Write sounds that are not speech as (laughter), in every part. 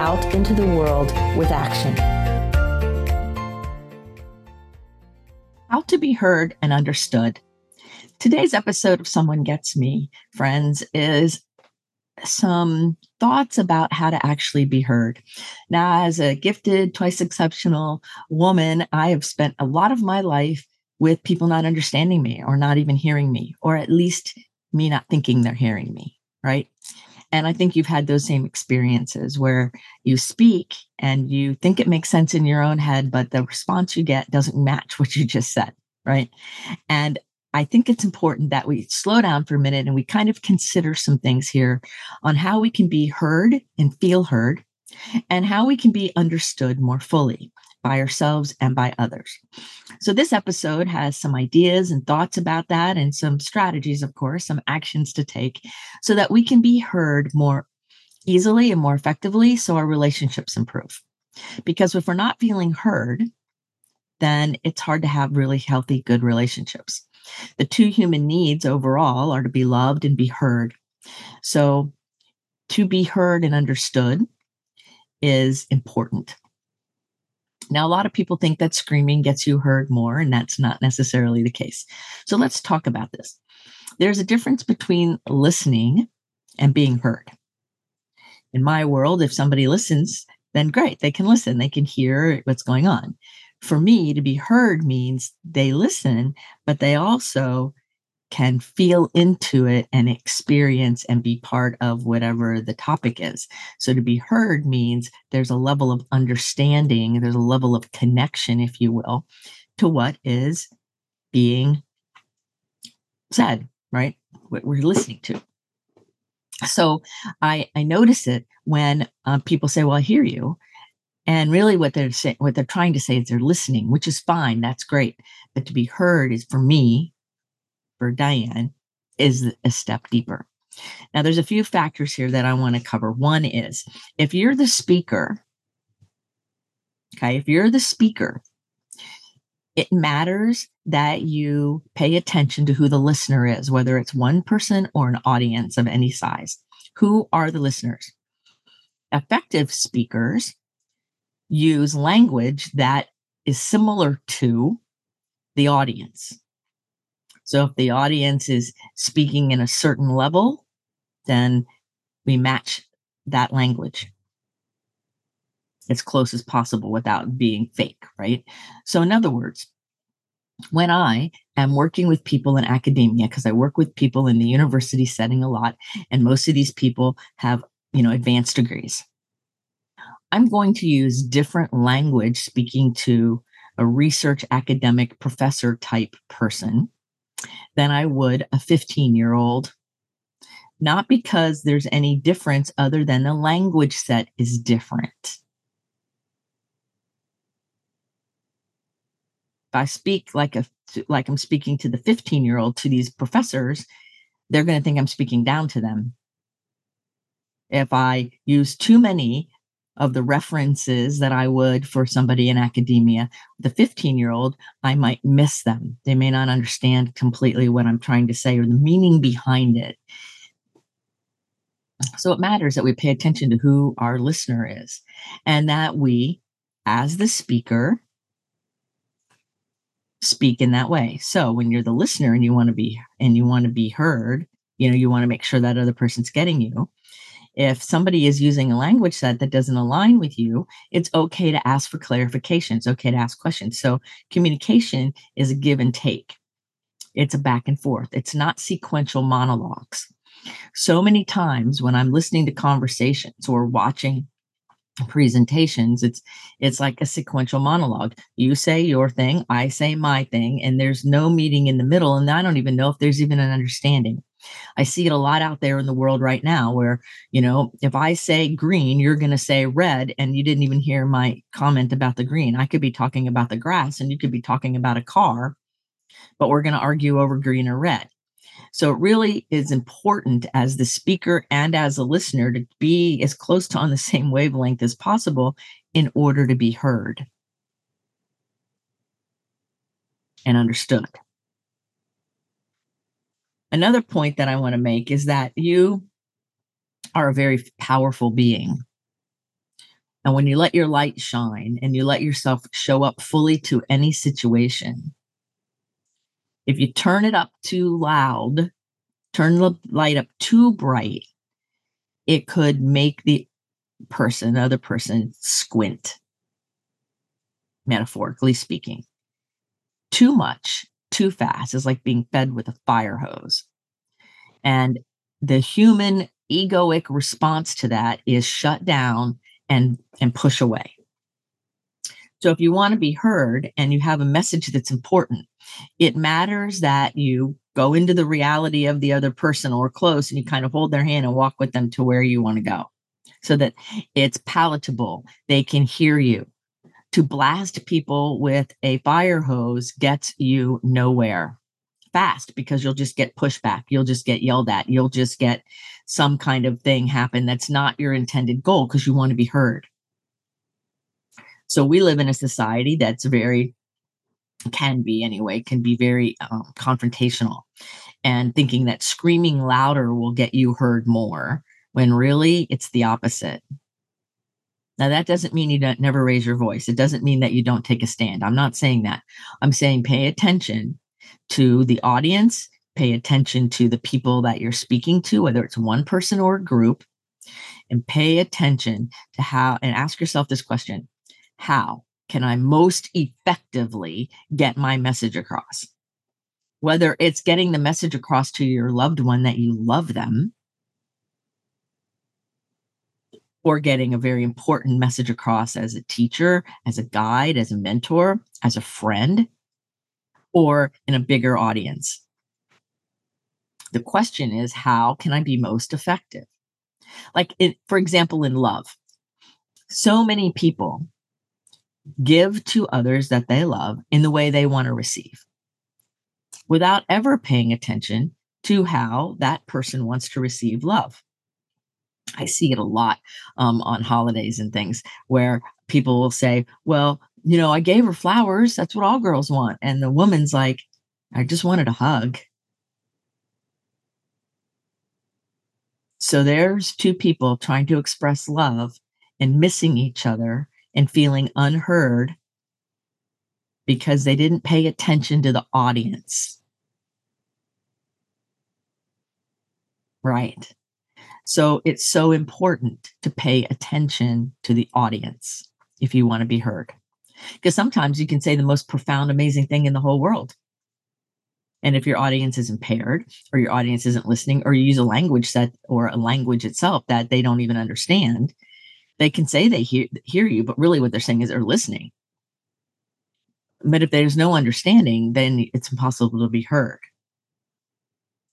out into the world with action. How to be heard and understood. Today's episode of Someone Gets Me, friends, is some thoughts about how to actually be heard. Now, as a gifted, twice exceptional woman, I have spent a lot of my life with people not understanding me or not even hearing me, or at least me not thinking they're hearing me, right? And I think you've had those same experiences where you speak and you think it makes sense in your own head, but the response you get doesn't match (laughs) what you just said. Right. And I think it's important that we slow down for a minute and we kind of consider some things here on how we can be heard and feel heard and how we can be understood more fully by ourselves and by others. So, this episode has some ideas and thoughts about that, and some strategies, of course, some actions to take so that we can be heard more easily and more effectively so our relationships improve. Because if we're not feeling heard, then it's hard to have really healthy, good relationships. The two human needs overall are to be loved and be heard. So, to be heard and understood is important. Now, a lot of people think that screaming gets you heard more, and that's not necessarily the case. So let's talk about this. There's a difference between listening and being heard. In my world, if somebody listens, then great, they can listen, they can hear what's going on. For me, to be heard means they listen, but they also can feel into it and experience and be part of whatever the topic is. So to be heard means there's a level of understanding, there's a level of connection, if you will, to what is being said, right? What we're listening to. So I I notice it when uh, people say, "Well, I hear you," and really what they're saying, what they're trying to say is they're listening, which is fine. That's great. But to be heard is for me for Dianne is a step deeper. Now, there's a few factors here that I want to cover. One is if you're the speaker, okay, if you're the speaker, it matters that you pay attention to who the listener is, whether it's one person or an audience of any size. Who are the listeners? Effective speakers use language that is similar to the audience. So if the audience is speaking in a certain level, then we match that language as close as possible without being fake, right? So, in other words, when I am working with people in academia, because I work with people in the university setting a lot, and most of these people have, you know, advanced degrees, I'm going to use different language speaking to a research academic professor type person than I would a 15 year old. Not because there's any difference other than the language set is different. If I speak like a like I'm speaking to the 15 year old to these professors, they're going to think I'm speaking down to them. If I use too many of the references that I would for somebody in academia. The 15 year old, I might miss them. They may not understand completely what I'm trying to say or the meaning behind it. So it matters that we pay attention to who our listener is and that we, as the speaker, speak in that way. So when you're the listener and you want to be and you want to be heard, you know, you want to make sure that other person's getting you if somebody is using a language set that doesn't align with you, it's okay to ask for clarification. It's okay to ask questions. So communication is a give and take. It's a back and forth. It's not sequential monologues. So many times when I'm listening to conversations or watching presentations it's it's like a sequential monologue you say your thing i say my thing and there's no meeting in the middle and i don't even know if there's even an understanding I see it a lot out there in the world right now where, you know, if I say green, you're going to say red, and you didn't even hear my comment about the green. I could be talking about the grass and you could be talking about a car, but we're going to argue over green or red. So it really is important as the speaker and as a listener to be as close to on the (laughs) same wavelength as possible in order to be heard and understood. Another point that I want to make is that you are a very powerful being. And when you let your light shine and you let yourself show up fully to any situation, if you turn it up too loud, turn the light up too bright, it could make the person, other person, squint, metaphorically speaking. Too much, too fast is like being fed with a fire hose. And the human egoic response to that is shut down and, and push away. So if you want to be heard and you have a message that's important, it matters that you go into the reality of the other person or close and you kind of hold their hand and walk with them to where you want to go so that it's palatable. They can hear you. To blast people with a fire hose gets you nowhere fast because you'll just get pushback. You'll just get yelled at. You'll just get some kind of thing happen that's not your intended goal because you want to be heard. So we live in a society that's very, can be anyway, can be very um, confrontational and thinking that screaming louder will get you heard more when really it's the opposite. Now, that doesn't mean you don't never raise your voice. It doesn't mean that you don't take a stand. I'm not saying that. I'm saying pay attention to the audience, pay attention to the people that you're speaking to, whether it's one person or a group, and pay attention to how and ask yourself this question how can I most effectively get my message across? Whether it's getting the message across to your loved one that you love them, or getting a very important message across as a teacher, as a guide, as a mentor, as a friend, or in a bigger audience. The question is, how can I be most effective? Like, it, for example, in love, so many people give to others that they love in the way they want to receive without ever paying attention to how that person wants to receive love. I see it a lot um, on holidays and things where people will say, Well, you know, I gave her flowers. That's what all girls want. And the woman's like, I just wanted a hug. So there's two people trying to express love and missing each other and feeling unheard because they didn't pay attention to the audience. Right. So it's so important to pay attention to the audience if you want to be heard. Because sometimes you can say the most profound, amazing thing in the whole world. And if your audience is impaired or your audience isn't listening, or you use a language that or a language itself that they don't even understand, they can say they hear, hear you, but really what they're saying is they're listening. But if there's no understanding, then it's impossible to be heard,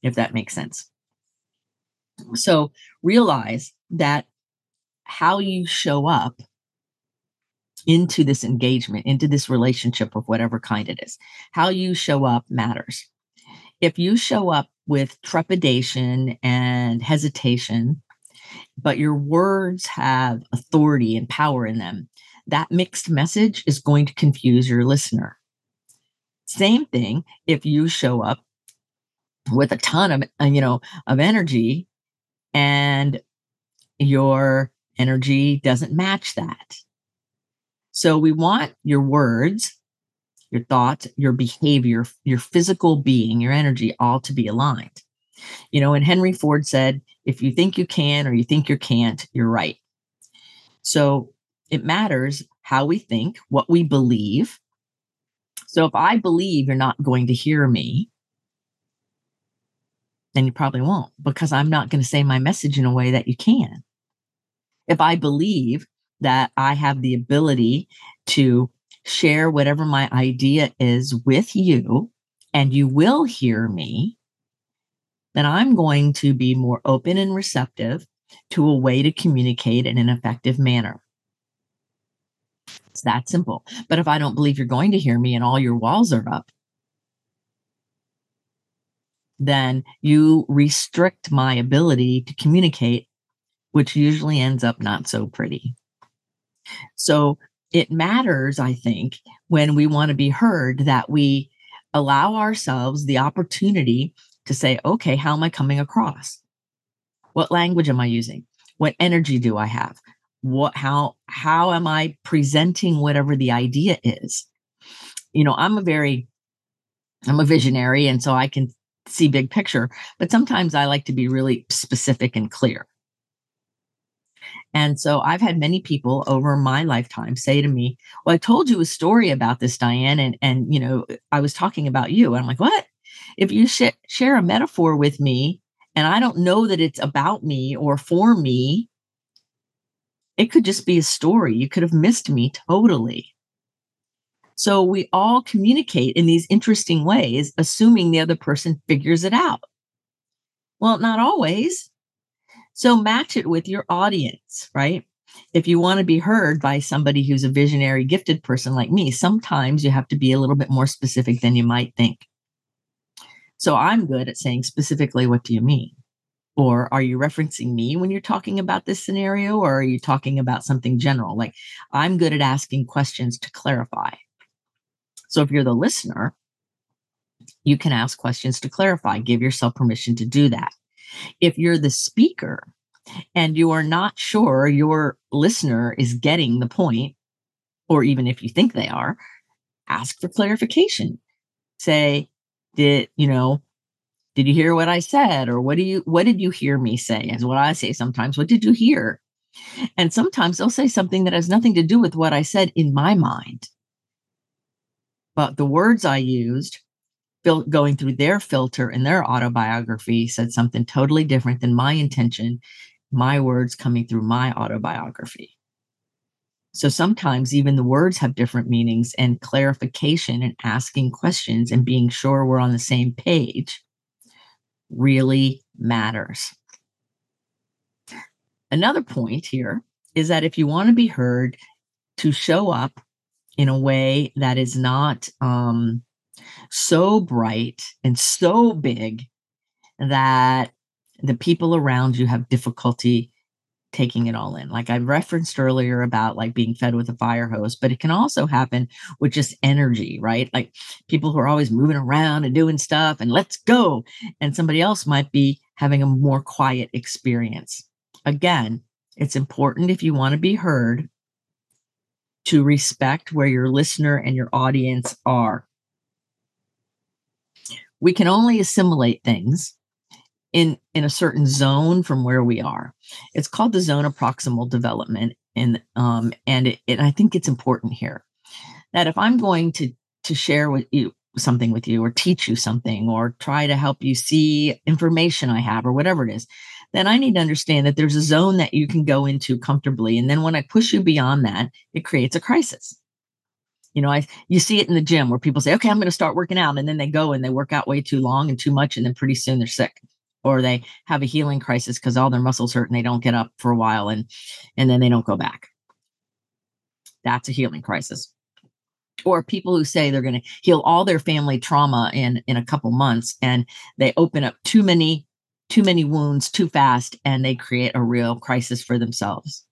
if that makes sense. So realize that how you show up into this engagement, into this relationship of whatever kind it is, how you show up matters. If you show up with trepidation and hesitation, but your words have authority and power in them, that mixed message is going to confuse your listener. Same thing if you show up with a ton of uh, you know of energy and your energy doesn't match that. So we want your words, your thoughts, your behavior, your physical being, your energy all to be aligned. You know, and Henry Ford said, if you think you can or you think you can't, you're right. So it matters how we think, what we believe. So if I believe you're not going to hear me, then you probably won't because I'm not going to say my message in a way that you can. If I believe that I have the ability to share whatever my idea is with you and you will hear me, then I'm going to be more open and receptive to a way to communicate in an effective manner. It's that simple. But if I don't believe you're going to hear me and all your walls are up, then you restrict my ability to communicate, which usually ends up not so pretty. So it matters, I think, when we want to be heard that we allow ourselves the opportunity to say, okay, how am I coming across? What language am I using? What energy do I have? What how how am I presenting whatever the idea is? You know, I'm a very I'm a visionary and so I can see big picture, but sometimes I like to be really specific and clear. And so I've had many people over my lifetime say to me, Well, I told you a story about this, Dianne, and and you know, I was talking about you. And I'm like, What? If you sh- share a metaphor with me and I don't know that it's about me or for me, it could just be a story. You could have missed me totally. So we all communicate in these interesting ways, assuming the other person figures it out. Well, not always. So match it with your audience, right? If you want to be heard by somebody who's a visionary, gifted person like me, sometimes you have to be a little bit more specific than you might think. So I'm good at saying specifically, what do you mean? Or are you referencing me when you're talking about this scenario? Or are you talking about something general? Like I'm good at asking questions to clarify. So if you're the listener, you can ask questions to clarify, give yourself permission to do that. If you're the speaker and you are not sure your listener is getting the point, or even if you think they are, ask for clarification. Say, did, you know, did you hear what I said? Or what do you what did you hear me say? Is what I say sometimes. What did you hear? And sometimes they'll say something that has nothing to do with what I said in my mind. But the words I used fil- going through their filter in their autobiography said something totally different than my intention, my words coming through my autobiography. So sometimes even the words have different meanings, and clarification and asking questions and being sure we're on the same page really matters. Another point here is that if you want to be heard, to show up in a way that is not um, so bright and so big that the people around you have difficulty taking it all in. Like I referenced earlier about like being fed with a fire hose, but it can also happen with just energy, right? Like people who are always moving around and doing stuff and let's go. And somebody else might be having a more quiet experience. Again, it's important if you want to be heard to respect where your listener and your audience are. We can only assimilate things in in a certain zone from where we are. It's called the zone of proximal development and um and it, it, i think it's important here that if i'm going to to share with you something with you or teach you something or try to help you see information i have or whatever it is then i need to understand that there's a zone that you can go into comfortably and then when i push you beyond that it creates a crisis you know, I you see it in the gym where people say, "Okay, I'm going to start working out," and then they go and they work out way too long and too much, and then pretty soon they're sick, or they have a healing crisis because all their muscles hurt and they don't get up for a while, and and then they don't go back. That's a healing crisis. Or people who say they're going to heal all their family trauma in in a couple months, and they open up too many too many wounds too fast, and they create a real crisis for themselves.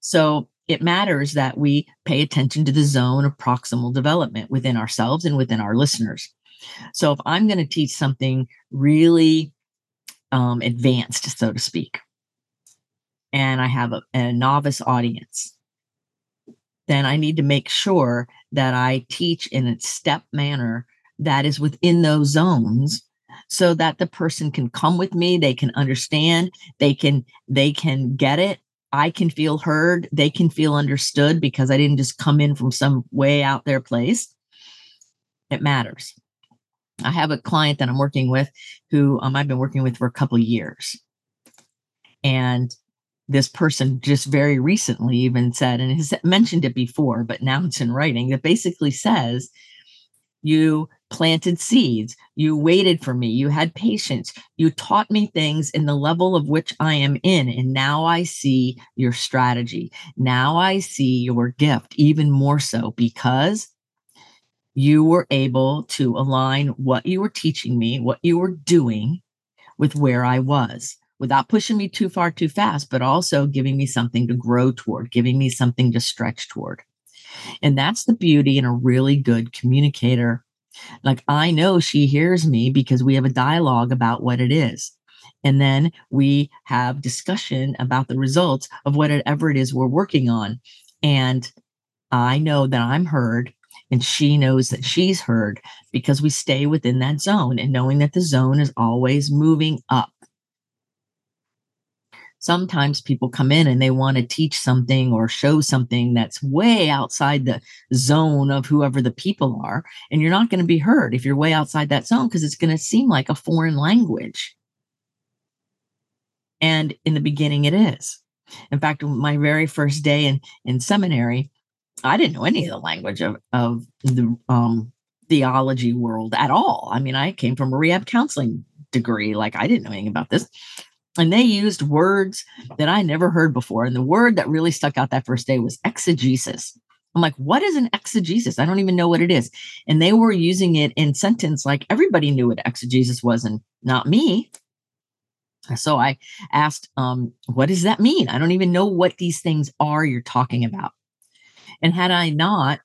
So it matters that we pay attention to the zone of proximal development within ourselves and within our listeners. So if I'm going to teach something really um, advanced, so to speak, and I have a, a novice audience, then I need to make sure that I teach in a step manner that is within those zones so that the person can come with me they can understand they can they can get it I can feel heard, they can feel understood because I didn't just come in from some way out there place. It matters. I have a client that I'm working with who um, I've been working with for a couple years. And this person just very recently even said, and has mentioned it before, but now it's in writing, that basically says You planted seeds. You waited for me. You had patience. You taught me things in the level of which I am in. And now I see your strategy. Now I see your gift even more so because you were able to align what you were teaching me, what you were doing with where I was without pushing me too far too fast, but also giving me something to grow toward, giving me something to stretch toward. And that's the beauty in a really good communicator. Like I know she hears me because we have a dialogue about what it is. And then we have discussion about the results of whatever it is we're working on. And I know that I'm heard and she knows that she's heard because we stay within that zone and knowing that the zone is always moving up sometimes people come in and they want to teach something or show something that's way outside the zone of whoever the people are. And you're not going to be heard if you're way outside that zone because it's going to seem like a foreign language. And in the beginning, it is. In fact, my very first day in, in seminary, I didn't know any of the language of, of the um, theology world at all. I mean, I came from a rehab counseling degree. Like, I didn't know anything about this and they used words that I never heard before. And the word that really stuck out that first day was exegesis. I'm like, what is an exegesis? I don't even know what it is. And they were using it in sentence like everybody knew what exegesis was and not me. So I asked, um, what does that mean? I don't even know what these things are you're talking about. And had I not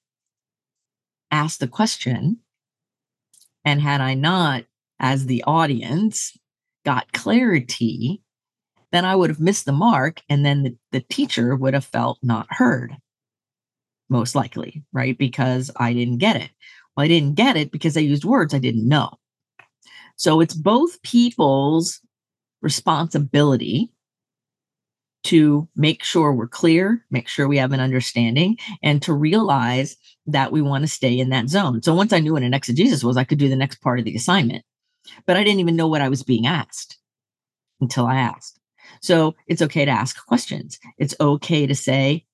asked the question, and had I not, as the audience, got clarity, then I would have missed the mark. And then the, the teacher would have felt not heard, most likely, right? Because I didn't get it. Well, I didn't get it because I used words I didn't know. So it's both people's responsibility to make sure we're clear, make sure we have an understanding, and to realize that we want to stay in that zone. So once I knew what an exegesis was, I could do the next part of the assignment but I didn't even know what I was being asked until I asked. So it's okay to ask questions. It's okay to say,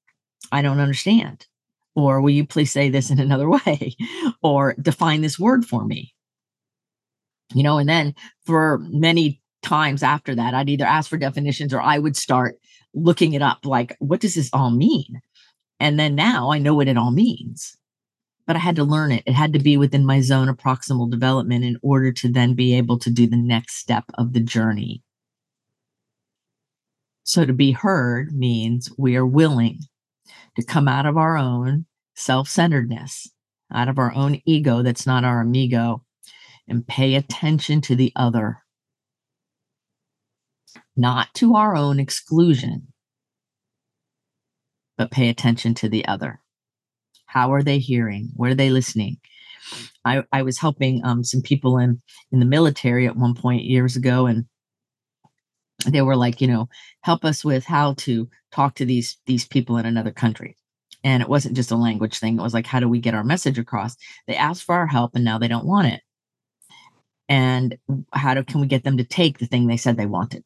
I don't understand. Or will you please say this in (laughs) another way? or define this word for me? You know, and then for many times after that, I'd either ask for definitions or I would start looking it up like, what does this all mean? And then now I know what it all means but I had to learn it. It had to be within my zone of proximal development in order to then be able to do the next step of the journey. So to be heard means we are willing to come out of our own self centeredness, out of our own ego that's not our amigo, and pay attention to the other, not to our own exclusion, but pay attention to the other. How are they hearing? What are they listening? I, I was helping um, some people in in the military at one point years ago, and they were like, you know, help us with how to talk to these these people in another country. And it wasn't just a language thing. It was like, how do we get our message across? They asked for our help, and now they don't want it. And how do can we get them to take the thing they said they wanted?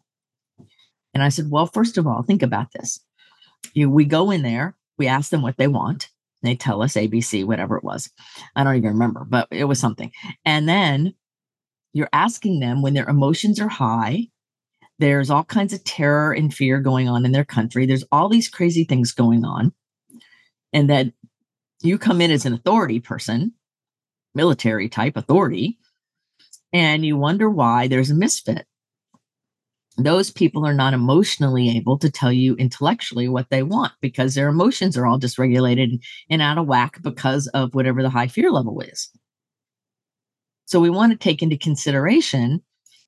And I said, well, first of all, think about this. You, we go in there, we ask them what they want, they tell us ABC, whatever it was. I don't even remember, but it was something. And then you're asking them when their emotions are high, there's all kinds of terror and fear going on in their country. There's all these crazy things going on. And that you come in as an authority person, military type authority, and you wonder why there's a misfit those people are not emotionally able to tell you intellectually what they want because their emotions are all dysregulated and out of whack because of whatever the high fear level is. So we want to take into consideration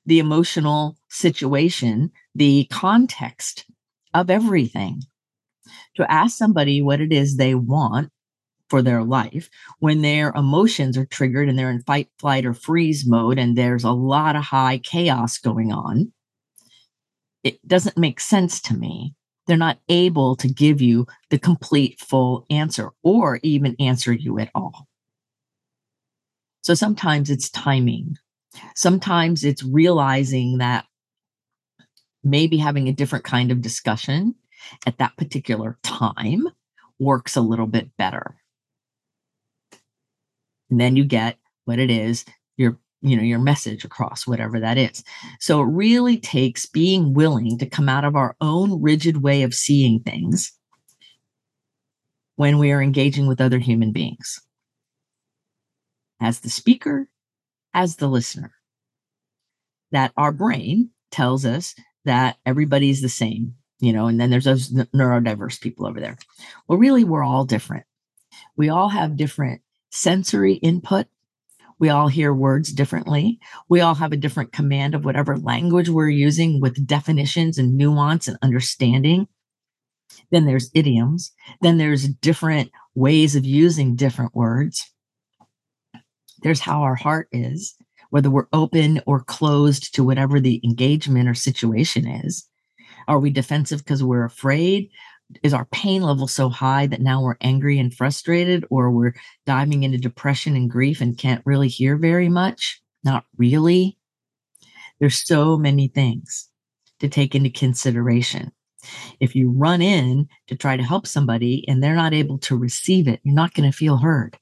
the emotional situation, the context of everything. To ask somebody what it is they want for their life when their emotions are triggered and they're in fight, flight, or freeze mode, and there's a lot of high chaos going on it doesn't make sense to me. They're not able to give you the complete full answer or even answer you at all. So sometimes it's timing. Sometimes it's realizing that maybe having a different kind of discussion at that particular time works a little bit better. And then you get what it is you know your message across whatever that is. So it really takes being willing to come out of our own rigid way of seeing things when we are engaging with other human beings. As the speaker as the listener. That our brain tells us that everybody's the same you know and then there's those neurodiverse people over there. Well really we're all different. We all have different sensory input we all hear words differently. We all have a different command of whatever language we're using with definitions and nuance and understanding. Then there's idioms. Then there's different ways of using different words. There's how our heart is, whether we're open or closed to whatever the engagement or situation is. Are we defensive because we're afraid? Is our pain level so high that now we're angry and frustrated or we're diving into depression and grief and can't really hear very much? Not really. There's so many things to take into consideration. If you run in to try to help somebody and they're not able to receive it you're not going to feel heard.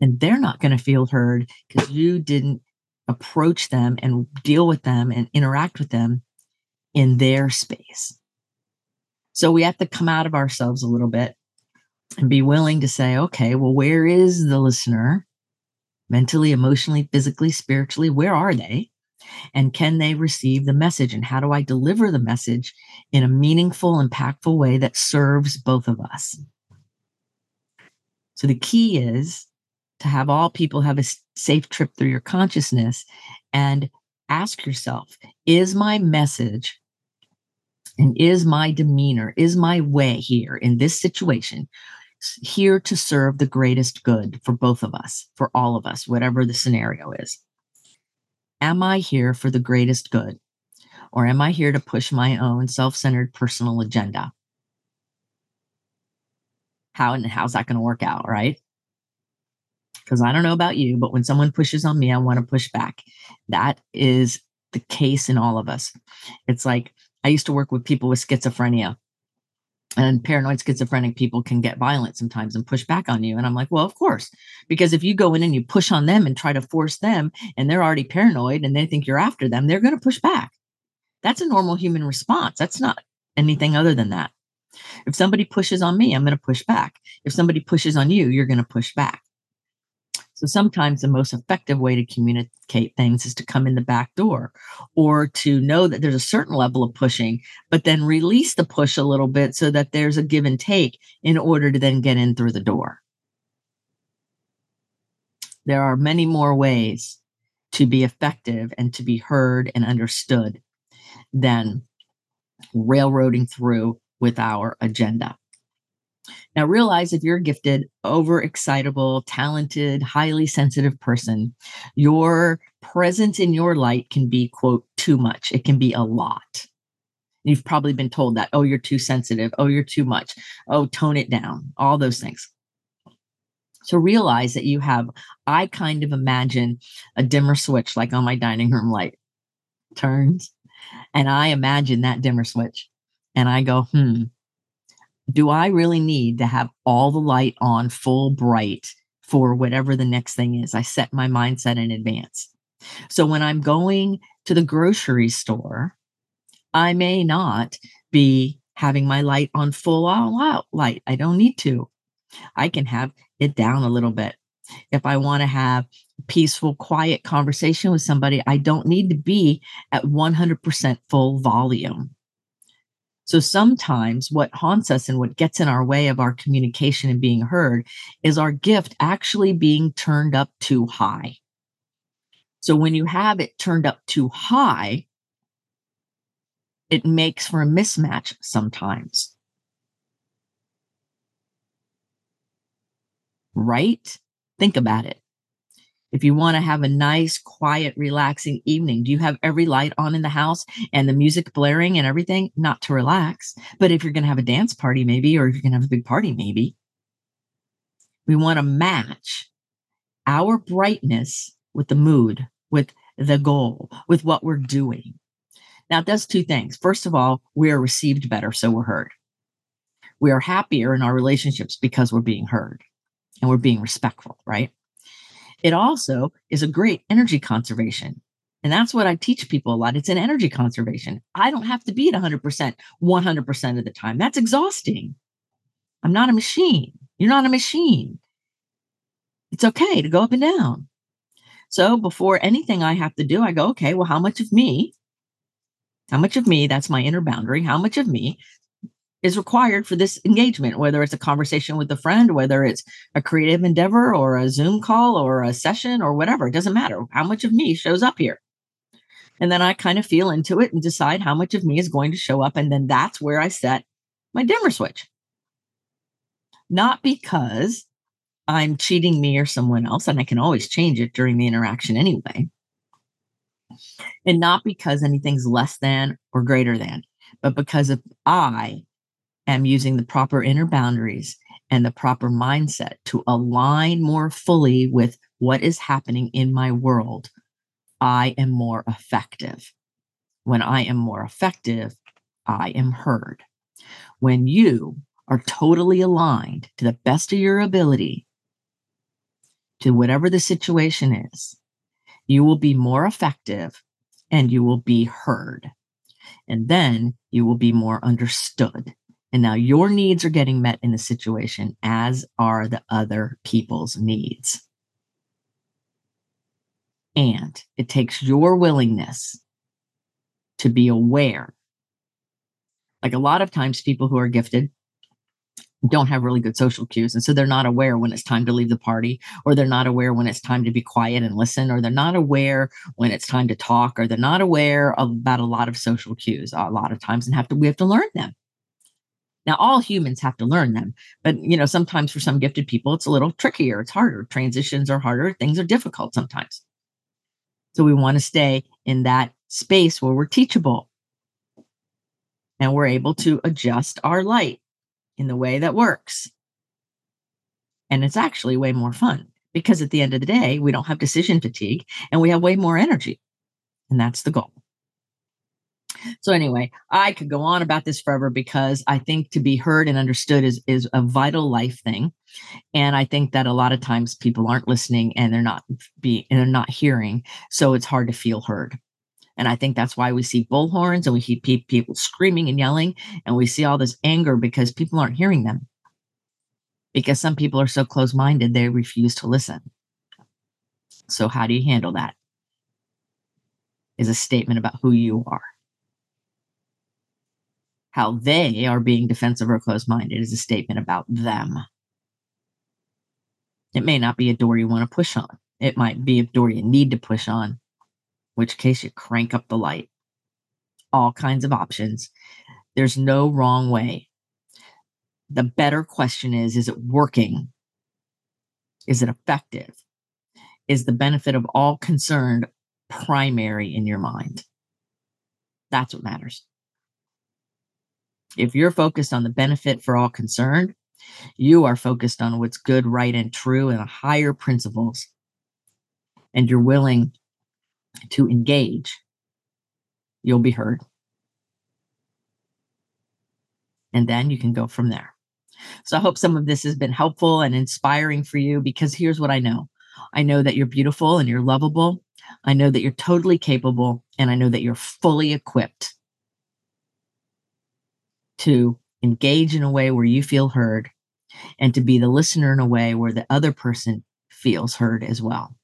And they're not going to feel heard because you didn't approach them and deal with them and interact with them in their space so we have to come out of ourselves a little bit and be willing to say, okay, well, where is the listener? Mentally, emotionally, physically, spiritually, where are they? And can they receive the message? And how do I deliver the message in a meaningful, impactful way that serves both of us? So the key is to have all people have a safe trip through your consciousness and ask yourself, is my message and is my demeanor, is my way here in this situation here to serve the greatest good for both of us, for all of us, whatever the scenario is? Am I here for the greatest good? Or am I here to push my own self centered personal agenda? How and how's that going to work out, right? Because I don't know about you, but when someone pushes on me, I want to push back. That is the case in all of us. It's like I used to work with people with schizophrenia and paranoid schizophrenic people can get violent sometimes and push back on you. And I'm like, well, of course, because if you go in and you push on them and try to force them and they're already paranoid and they think you're after them, they're going to push back. That's a normal human response. That's not anything other than that. If somebody pushes on me, I'm going to push back. If somebody pushes on you, you're going to push back. So sometimes the most effective way to communicate things is to come in the back door or to know that there's a certain level of pushing, but then release the push a little bit so that there's a give and take in order to then get in through the door. There are many more ways to be effective and to be heard and understood than railroading through with our agenda. Now, realize if you're a gifted, overexcitable, talented, highly sensitive person, your presence in your light can be, quote, too much. It can be a lot. You've probably been told that, oh, you're too sensitive. Oh, you're too much. Oh, tone it down. All those things. So realize that you have, I kind of imagine a dimmer switch like on my dining room light turns. And I imagine that dimmer switch. And I go, hmm, do I really need to have all the light on full bright for whatever the next thing is? I set my mindset in advance. So when I'm going to the grocery store, I may not be having my light on full all out light. I don't need to. I can have it down a little bit. If I want to have peaceful, quiet conversation with somebody, I don't need to be at 100% full volume. So sometimes what haunts us and what gets in our way of our communication and being heard is our gift actually being turned up too high. So when you have it turned up too high, it makes for a mismatch sometimes. Right? Think about it if you want to have a nice, quiet, relaxing evening, do you have every light on in the house and the music blaring and everything? Not to relax. But if you're going to have a dance party, maybe, or if you're going to have a big party, maybe, we want to match our brightness with the mood, with the goal, with what we're doing. Now, it does two things. First of all, we are received better, so we're heard. We are happier in our relationships because we're being heard and we're being respectful, right? It also is a great energy conservation. And that's what I teach people a lot. It's an energy conservation. I don't have to be at 100% 100% of the time. That's exhausting. I'm not a machine. You're not a machine. It's okay to go up and down. So before anything I have to do, I go, okay, well, how much of me, how much of me, that's my inner boundary, how much of me is required for this engagement, whether it's a conversation with a friend, whether it's a creative endeavor or a Zoom call or a session or whatever. It doesn't matter how much of me shows up here. And then I kind of feel into it and decide how much of me is going to show up. And then that's where I set my dimmer switch. Not because I'm cheating me or someone else, and I can always change it during the interaction anyway. And not because anything's less than or greater than, but because if I am using the proper inner boundaries and the proper mindset to align more fully with what is happening in my world, I am more effective. When I am more effective, I am heard. When you are totally aligned to the best of your ability to whatever the situation is, you will be more effective and you will be heard. And then you will be more understood. And now your needs are getting met in the situation, as are the other people's needs. And it takes your willingness to be aware. Like a lot of times, people who are gifted don't have really good social cues. And so they're not aware when it's time to leave the party, or they're not aware when it's time to be quiet and listen, or they're not aware when it's time to talk, or they're not aware about a lot of social cues a lot of times and have to, we have to learn them. Now, all humans have to learn them, but you know, sometimes for some gifted people, it's a little trickier. It's harder. Transitions are harder. Things are difficult sometimes. So we want to stay in that space where we're teachable and we're able to adjust our light in the way that works. And it's actually way more fun because at the end of the day, we don't have decision fatigue and we have way more energy. And that's the goal. So anyway, I could go on about this forever because I think to be heard and understood is is a vital life thing. And I think that a lot of times people aren't listening and they're not be and they're not hearing. So it's hard to feel heard. And I think that's why we see bullhorns and we see people screaming and yelling and we see all this anger because people aren't hearing them. Because some people are so close minded, they refuse to listen. So, how do you handle that? Is a statement about who you are how they are being defensive or closed minded is a statement about them. It may not be a door you want to push on. It might be a door you need to push on, which case you crank up the light. All kinds of options. There's no wrong way. The better question is is it working? Is it effective? Is the benefit of all concerned primary in your mind? That's what matters. If you're focused on the benefit for all concerned, you are focused on what's good, right, and true and the higher principles, and you're willing to engage, you'll be heard. And then you can go from there. So I hope some of this has been helpful and inspiring for you because here's what I know I know that you're beautiful and you're lovable. I know that you're totally capable, and I know that you're fully equipped to engage in a way where you feel heard and to be the listener in a way where the other person feels heard as well.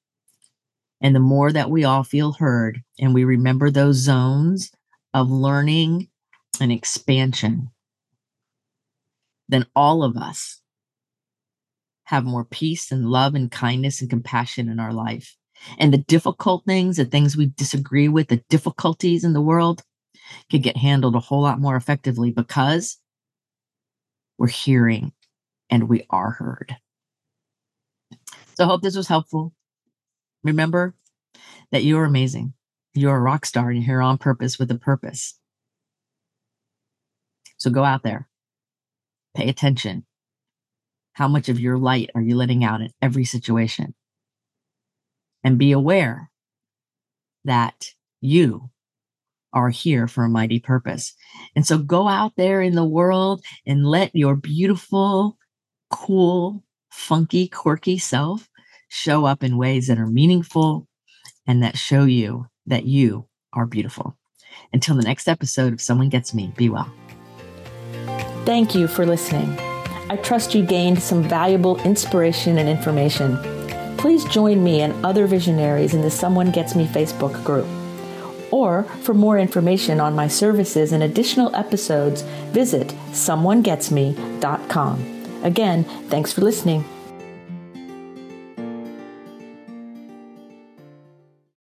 And the more that we all feel heard and we remember those zones of learning and expansion, then all of us have more peace and love and kindness and compassion in our life. And the difficult things, the things we disagree with, the difficulties in the world, could get handled a whole lot more effectively because we're hearing and we are heard. So I hope this was helpful. Remember that you are amazing. You're a rock star and you're here on purpose with a purpose. So go out there, pay attention. How much of your light are you letting out in every situation? And be aware that you are here for a mighty purpose. And so go out there in the world and let your beautiful, cool, funky, quirky self show up in ways that are meaningful and that show you that you are beautiful. Until the next episode of Someone Gets Me, be well. Thank you for listening. I trust you gained some valuable inspiration and information. Please join me and other visionaries in the Someone Gets Me Facebook group. Or for more information on my services and additional episodes, visit someonegetsme.com. Again, thanks for listening.